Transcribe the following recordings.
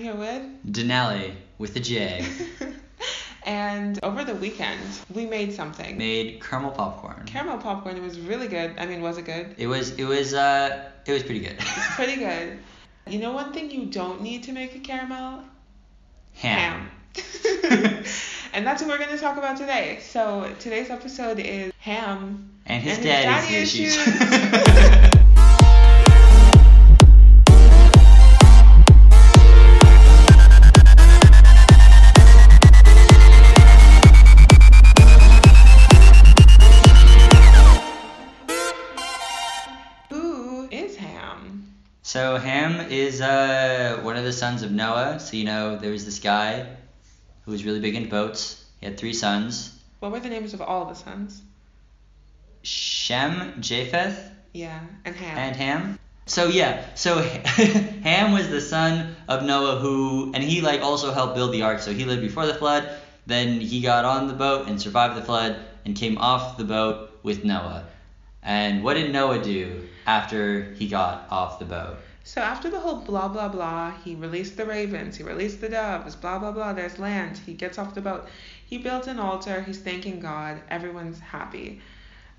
here with. Denali with a J. and over the weekend, we made something. Made caramel popcorn. Caramel popcorn. It was really good. I mean, was it good? It was it was uh it was pretty good. It's pretty good. You know one thing you don't need to make a caramel? Ham. and that's what we're going to talk about today. So today's episode is ham And his and daddy's daddy issues. Who is uh, one of the sons of Noah. So you know there was this guy who was really big into boats. He had three sons: What were the names of all the sons? Shem, Japheth, Yeah, and Ham. and Ham. So yeah, so Ham was the son of Noah who, and he like also helped build the ark. So he lived before the flood. Then he got on the boat and survived the flood and came off the boat with Noah. And what did Noah do after he got off the boat? So after the whole blah blah blah, he released the ravens, he released the doves, blah blah blah, there's land. He gets off the boat. He builds an altar, he's thanking God, everyone's happy.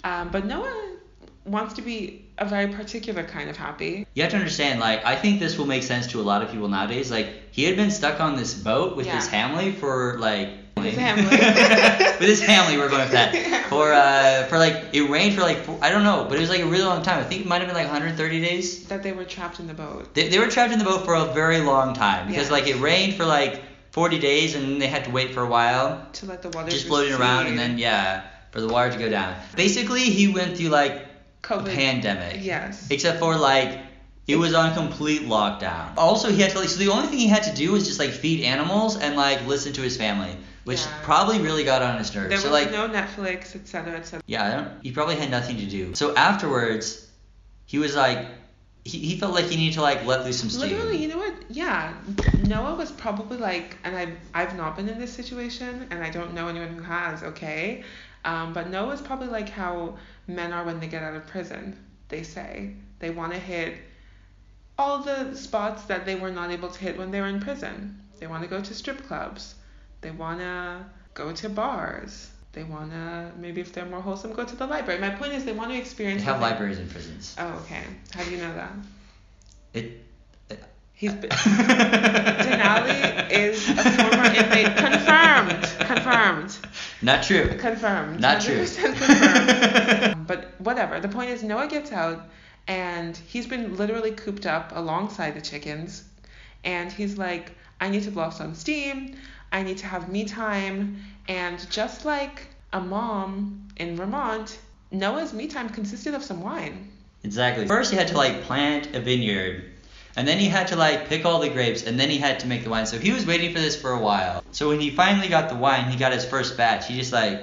Um, but Noah wants to be a very particular kind of happy. You have to understand, like, I think this will make sense to a lot of people nowadays. Like, he had been stuck on this boat with his family for like. His family. with his family, we're going for that. For uh, for like it rained for like four, I don't know, but it was like a really long time. I think it might have been like 130 days. That they were trapped in the boat. They, they were trapped in the boat for a very long time because Yeah. like it rained for like 40 days and then they had to wait for a while, To let the water just floating around, and then yeah, for the water to go down. Basically, he went through like a pandemic. Yes. Except for like it was on complete lockdown. Also, he had to like so the only thing he had to do was just like feed animals and like listen to his family, which Yeah. probably really got on his nerves. There so like no Netflix, etc., etc. yeah, I don't, he probably had nothing to do. So afterwards, he was like he, he felt like he needed to like let loose some steam. Literally, you know what? Yeah, Noah was probably like, and I've I've not been in this situation, and I don't know anyone who has. Okay, um, but Noah's probably like how men are when they get out of prison. They say they want to hit all the spots that they were not able to hit when they were in prison. They want to go to strip clubs. They want to go to bars. They want to maybe if they're more wholesome, go to the library. My point is they want to They experience. have something- libraries in prisons. Oh, okay. How do you know that? It. He's uh, been. Denali is a former inmate. Confirmed. Confirmed. Not true. Confirmed. Not true. confirmed. but whatever. The point is, Noah gets out, and he's been literally cooped up alongside the chickens, and he's like, I need to blow off some steam. I need to have me time. And just like a mom in Vermont, Noah's me time consisted of some wine. Exactly. First, he had to like plant a vineyard, and then he had to like pick all the grapes, and then he had to make the wine. So he was waiting for this for a while. So when he finally got the wine, he got his first batch. He just like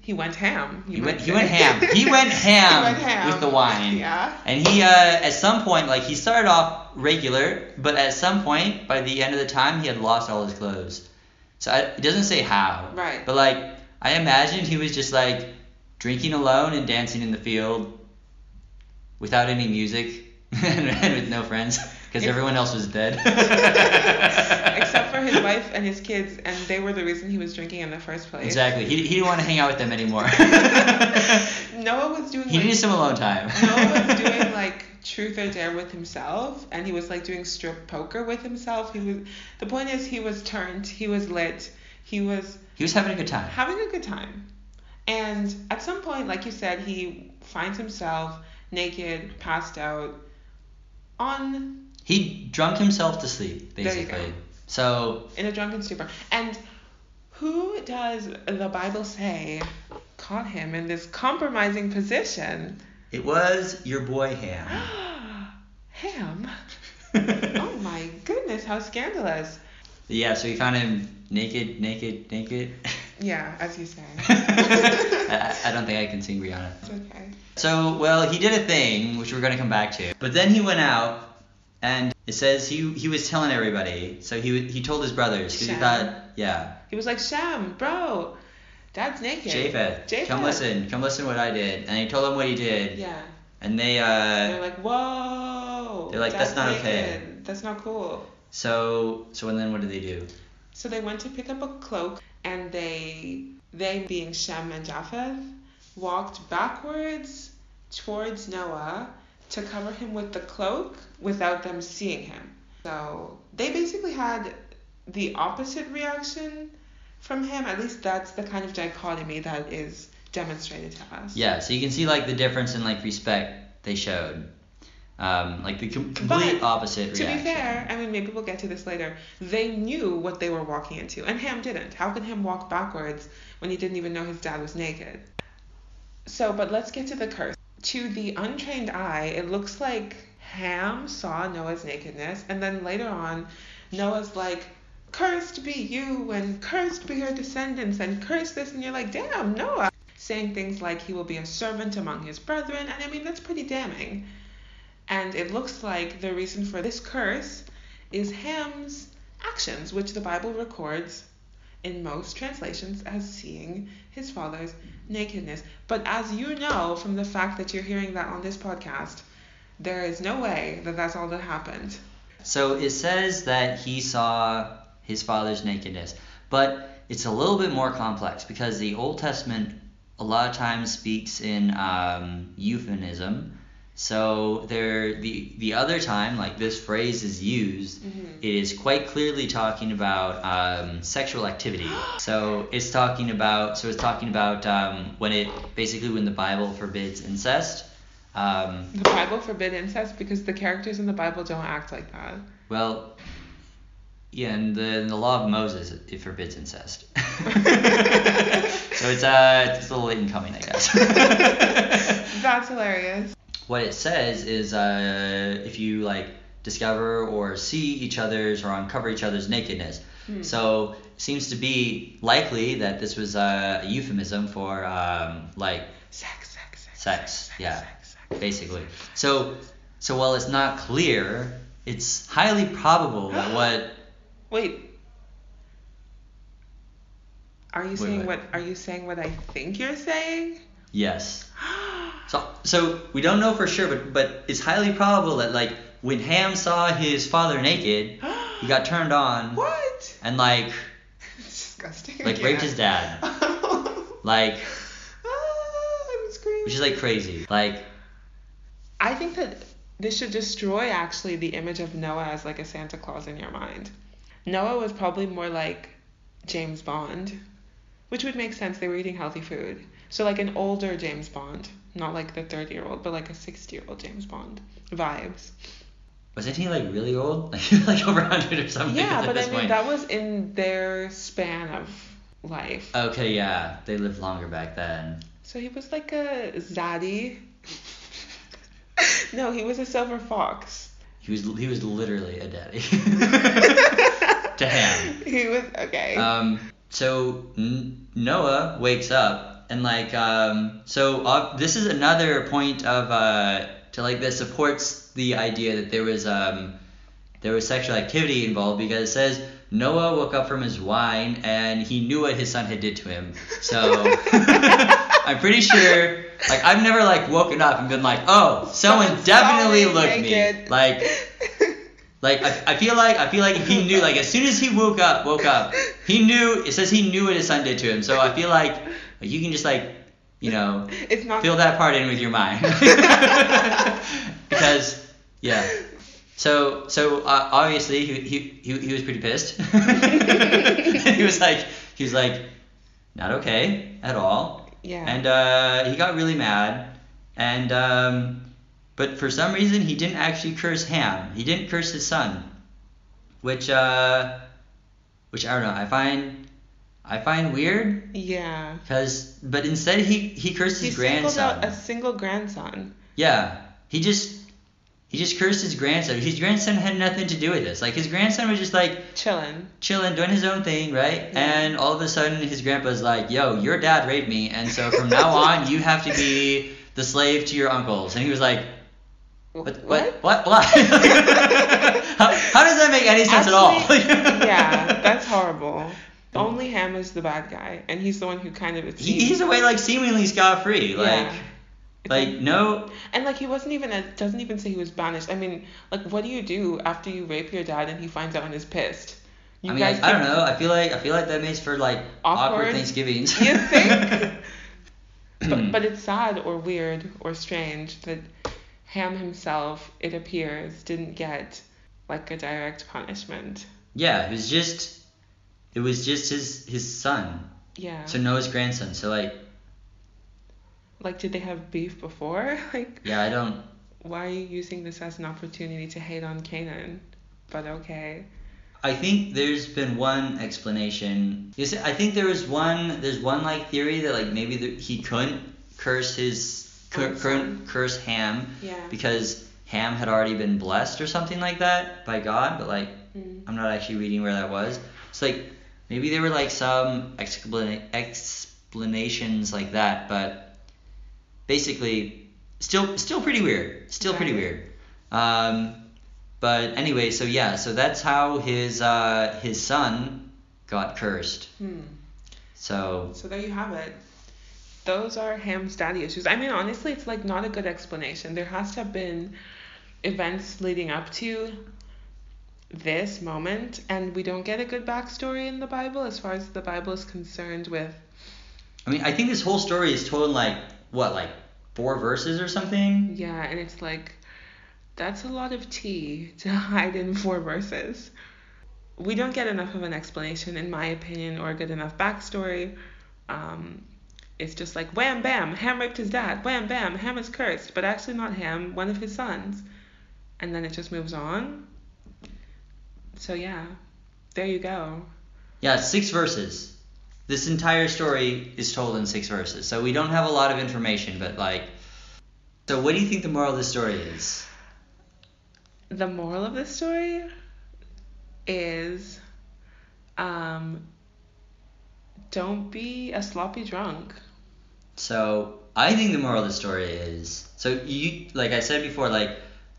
He went ham. he went might he went ham. He went ham, He went ham. with the wine. Yeah. And he uh, at some point like he started off regular, but at some point by the end of the time he had lost all his clothes. So I, it doesn't say how. Right. But like I imagined he was just like drinking alone and dancing in the field without any music and with no friends because everyone else was dead. Except for his wife and his kids, and they were the reason he was drinking in the first place. Exactly. He, he didn't want to hang out with them anymore. Noah was doing he like, needed some alone time. Noah was doing like truth or dare with himself, and he was like doing strip poker with himself. He was. The point is, he was turned. He was lit. He was he was having a good time. having a good time. And at some point, like you said, he finds himself naked, passed out, on He drunk himself to sleep, basically. So in a drunken stupor. And who does the Bible say caught him in this compromising position? It was your boy Ham. Ham. Oh my goodness, how scandalous. yeah, so he found him naked, naked, naked. Yeah, as you say. I, I don't think I can sing Rihanna. It's okay. So, well, he did a thing, which we're going to come back to. But then he went out, and it says he he was telling everybody. So he he told his brothers because he thought, yeah, He was like, Shem, bro, dad's naked. Japheth, Japheth. come listen, come listen what I did. And he told them what he did, Yeah. and they uh They're uh like, whoa. They're like, "That's not okay." That's not cool. So so and then what did they do? So they went to pick up a cloak, and they, they being Shem and Japheth, walked backwards towards Noah to cover him with the cloak without them seeing him. So they basically had the opposite reaction from him. At least that's the kind of dichotomy that is demonstrated to us. Yeah, so you can see like the difference in like respect they showed. Um, like the com- complete But, opposite To be fair, I mean, maybe we'll get to this later. They knew what they were walking into, and Ham didn't. How can Ham walk backwards when he didn't even know his dad was naked? So, but let's get to the curse. To the untrained eye, it looks like Ham saw Noah's nakedness, and then later on, Noah's like, Cursed be you, and cursed be your descendants, and cursed this, and you're like, Damn, Noah. Saying things like he will be a servant among his brethren, and I mean, that's pretty damning. And it looks like the reason for this curse is Ham's actions, which the Bible records in most translations as seeing his father's nakedness. But as you know from the fact that you're hearing that on this podcast, there is no way that that's all that happened. So it says that he saw his father's nakedness, but it's a little bit more complex because the Old Testament a lot of times speaks in um, euphemism. So there, the the other time, like this phrase is used, Mhm. it is quite clearly talking about um, sexual activity. So it's talking about, so it's talking about um, when it basically when the Bible forbids incest. Um, The Bible forbid incest because the characters in the Bible don't act like that. Well, yeah, in the, in the law of Moses, it, it forbids incest. so it's uh, it's a little late in coming, I guess. That's hilarious. what it says is uh, if you like discover or see each other's or uncover each other's nakedness. Hmm. So it seems to be likely that this was uh, a euphemism for um, like Sex, sex, sex. Sex, yeah. Sex, sex. basically. So so while it's not clear, it's highly probable that what Wait. Are you Wait, saying wait. what are you saying what I think you're saying? yes So, so we don't know for sure, but but it's highly probable that like when Ham saw his father naked, he got turned on What? and like disgusting. like raped his dad, like ah, I'm screaming. which is like crazy. Like I think that this should destroy actually the image of Noah as like a Santa Claus in your mind. Noah was probably more like James Bond, which would make sense. They were eating healthy food. So like an older James Bond, not like the 30 year old, but like a 60 year old James Bond vibes. wasn't he like really old, like like over hundred or something Yeah, but I mean point? that was in their span of life. Okay, yeah, they lived longer back then. So he was like a zaddy. no, he was a silver fox. He was he was literally a daddy Was okay. Um, so N- Noah wakes up and like um, so uh, this is another point of uh, to like that supports the idea that there was um, there was sexual activity involved because it says Noah woke up from his wine and he knew what his son had did to him. So I'm pretty sure like I've never like woken up and been like oh someone Someone definitely looked naked. me like like I, I feel like I feel like he knew like as soon as he woke up woke up he knew it says he knew what his son did to him. So I feel like, like you can just like you know it's not fill that part in with your mind. Because yeah. So so uh, obviously he, he, he, he was pretty pissed. He was like he was like not okay at all. Yeah. and uh, he got really mad. And um, but for some reason he didn't actually curse Ham he didn't curse his son which uh, which I don't know I find I find weird yeah. because but instead he he cursed He his grandson out a single grandson. yeah he just he just cursed his grandson his grandson had nothing to do with this like his grandson was just like chilling, chilling, doing his own thing, right? Yeah. And all of a sudden, his grandpa's like, "Yo, your dad raped me, and so from now on, you have to be the slave to your uncles." And he was like, "What? What? What? What? how, how does that make any sense Actually, at all?" yeah, that's horrible. Only mm. Ham is the bad guy, and he's the one who kind of he, he's away like seemingly scot free, like. Yeah. It's Like no, And like he wasn't even it doesn't even say he was banished. I mean, like what do you do after you rape your dad and he finds out and is pissed? You I mean, I, I don't know. I feel like I feel like that makes for like awkward, Awkward? Thanksgivings. You think? but, but it's sad or weird or strange that Ham himself, it appears, didn't get like a direct punishment. yeah, it was just it was just his his son. Yeah. So Noah's grandson. So like like did they have beef before? Like yeah, I don't why are you using this as an opportunity to hate on Canaan? But okay. I think there's been one explanation. You see, I think there was one. There's one like theory that like maybe the, he couldn't curse his cur, curse Ham Yeah. because Ham had already been blessed or something like that by God. But like Mm. I'm not actually reading where that was. It's like maybe there were like some explana- explanations like that, but basically still still pretty weird. Still pretty weird. Um, but anyway, so yeah, so that's how his uh, his son got cursed. Hmm. So So there you have it. Those are Ham's daddy issues. I mean, honestly, it's like not a good explanation. There has to have been events leading up to this moment, and we don't get a good backstory in the Bible as far as the Bible is concerned with. I mean, I think this whole story is told in like what, like four verses or something. Yeah, and it's like that's a lot of tea to hide in four verses. We don't get enough of an explanation, in my opinion, or a good enough backstory. Um, it's just like wham bam, Ham raped his dad. Wham bam, Ham is cursed, but actually not Ham, one of his sons. And then it just moves on. So yeah, there you go. Yeah, six verses. This entire story is told in six verses, so we don't have a lot of information, but like. So, what do you think the moral of this story is? The moral of this story is um, don't be a sloppy drunk. So, I think the moral of the story is so you like I said before, like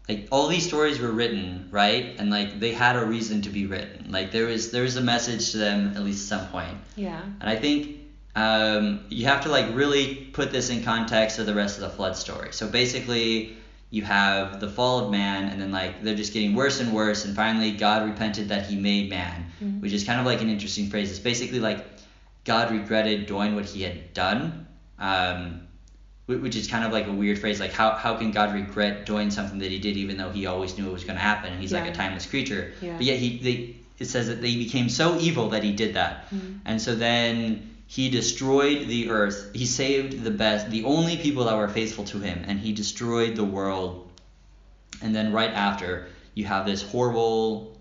like all these stories were written right, and like they had a reason to be written. Like there was there was a message to them at least at some point. Yeah. And I think um, you have to like really put this in context of the rest of the flood story. So basically, you have the fall of man, and then like they're just getting worse and worse, and finally God repented that He made man, Mhm. which is kind of like an interesting phrase. It's basically like God regretted doing what He had done. Um, which is kind of like a weird phrase. Like how, how can God regret doing something that He did even though He always knew it was going to happen? And He's like a timeless creature. Yeah. But yet He they it says that they became so evil that He did that. Mhm. And so then he destroyed the earth. He saved the best, the only people that were faithful to him, and he destroyed the world. And then right after, you have this horrible,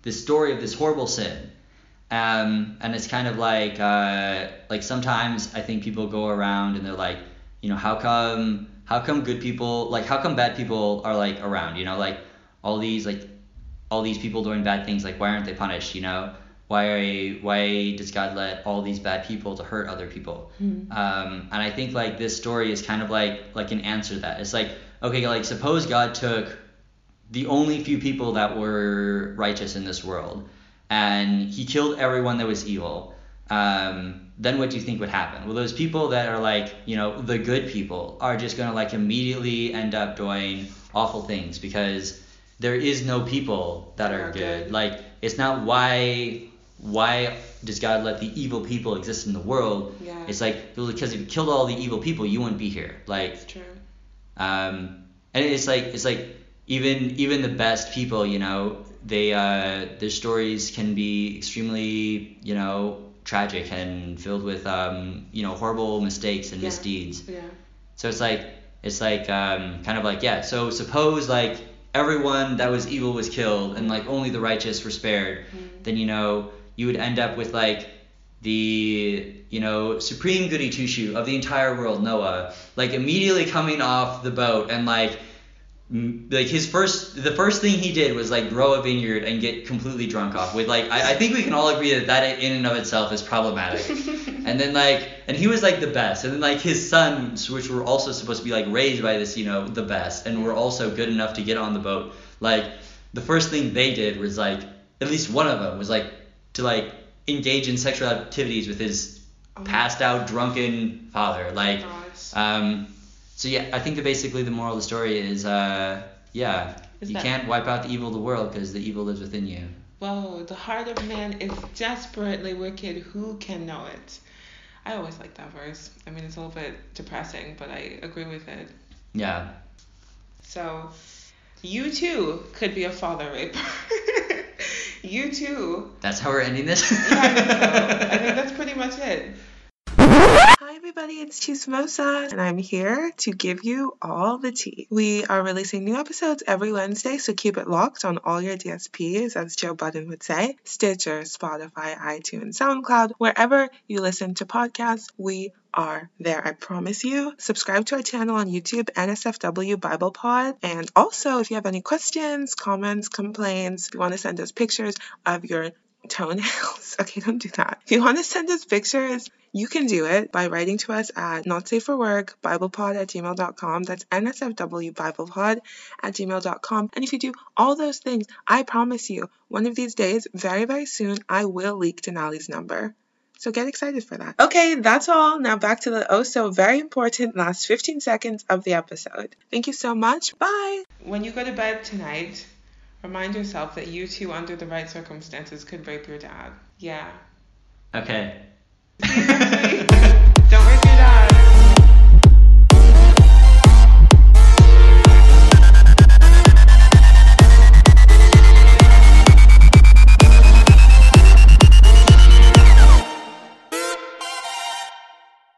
this story of this horrible sin. Um, and it's kind of like, uh, like sometimes I think people go around and they're like, you know, how come, how come good people, like how come bad people are like around, you know, like all these like all these people doing bad things like why aren't they punished you know? Why why does god let all these bad people to hurt other people? Mhm. um, and i think like this story is kind of like like an answer to that. It's like okay like suppose god took the only few people that were righteous in this world and he killed everyone that was evil um, then what do you think would happen? Well those people that are like you know the good people are just going to like immediately end up doing awful things because there is no people that are good. like it's not why why does god let the evil people exist in the world? Yeah. it's like because if you killed all the evil people you wouldn't be here. Like It's true. um, and it's like it's like even even the best people, you know, they uh, their stories can be extremely you know tragic and filled with um, you know horrible mistakes and Yeah. misdeeds. Yeah. So it's like it's like um, kind of like yeah. So suppose like everyone that was evil was killed and like only the righteous were spared, Mhm. then you know you would end up with like the you know supreme goody two shoe of the entire world, Noah, like immediately coming off the boat and like like his first the first thing he did was like grow a vineyard and get completely drunk off with like I, I think we can all agree that that in and of itself is problematic and then like and he was like the best and then like his sons which were also supposed to be like raised by this you know the best and were also good enough to get on the boat like the first thing they did was like at least one of them was like to like engage in sexual activities with his Oh. passed out drunken father like Gosh. um So yeah, I think that basically the moral of the story is, uh, yeah, Is you that- can't wipe out the evil of the world because the evil lives within you. Whoa, the heart of man is desperately wicked. Who can know it? I always like that verse. I mean, it's a little bit depressing, but I agree with it. Yeah. So, you too could be a father raper. you too. That's how we're ending this. Yeah, I think so. I think that's pretty much it. Hi everybody, it's Chismosa, and I'm here to give you all the tea. We are releasing new episodes every Wednesday, so keep it locked on all your DSPs, as Joe Budden would say, Stitcher, Spotify, iTunes, SoundCloud, wherever you listen to podcasts, we are there, I promise you. Subscribe to our channel on YouTube, NSFW Bible Pod. And also, if you have any questions, comments, complaints, if you want to send us pictures of your toenails, okay, don't do that. If you want to send us pictures, you can do it by writing to us at not safe for work biblepod at gmail.com that's nsfw biblepod at gmail.com and if you do all those things i promise you one of these days very very soon i will leak denali's number so get excited for that. Okay, that's all. Now back to the oh so very important last 15 seconds of the episode. Thank you so much. Bye. When you go to bed tonight, remind yourself that you too, under the right circumstances, could rape your dad. Yeah. okay.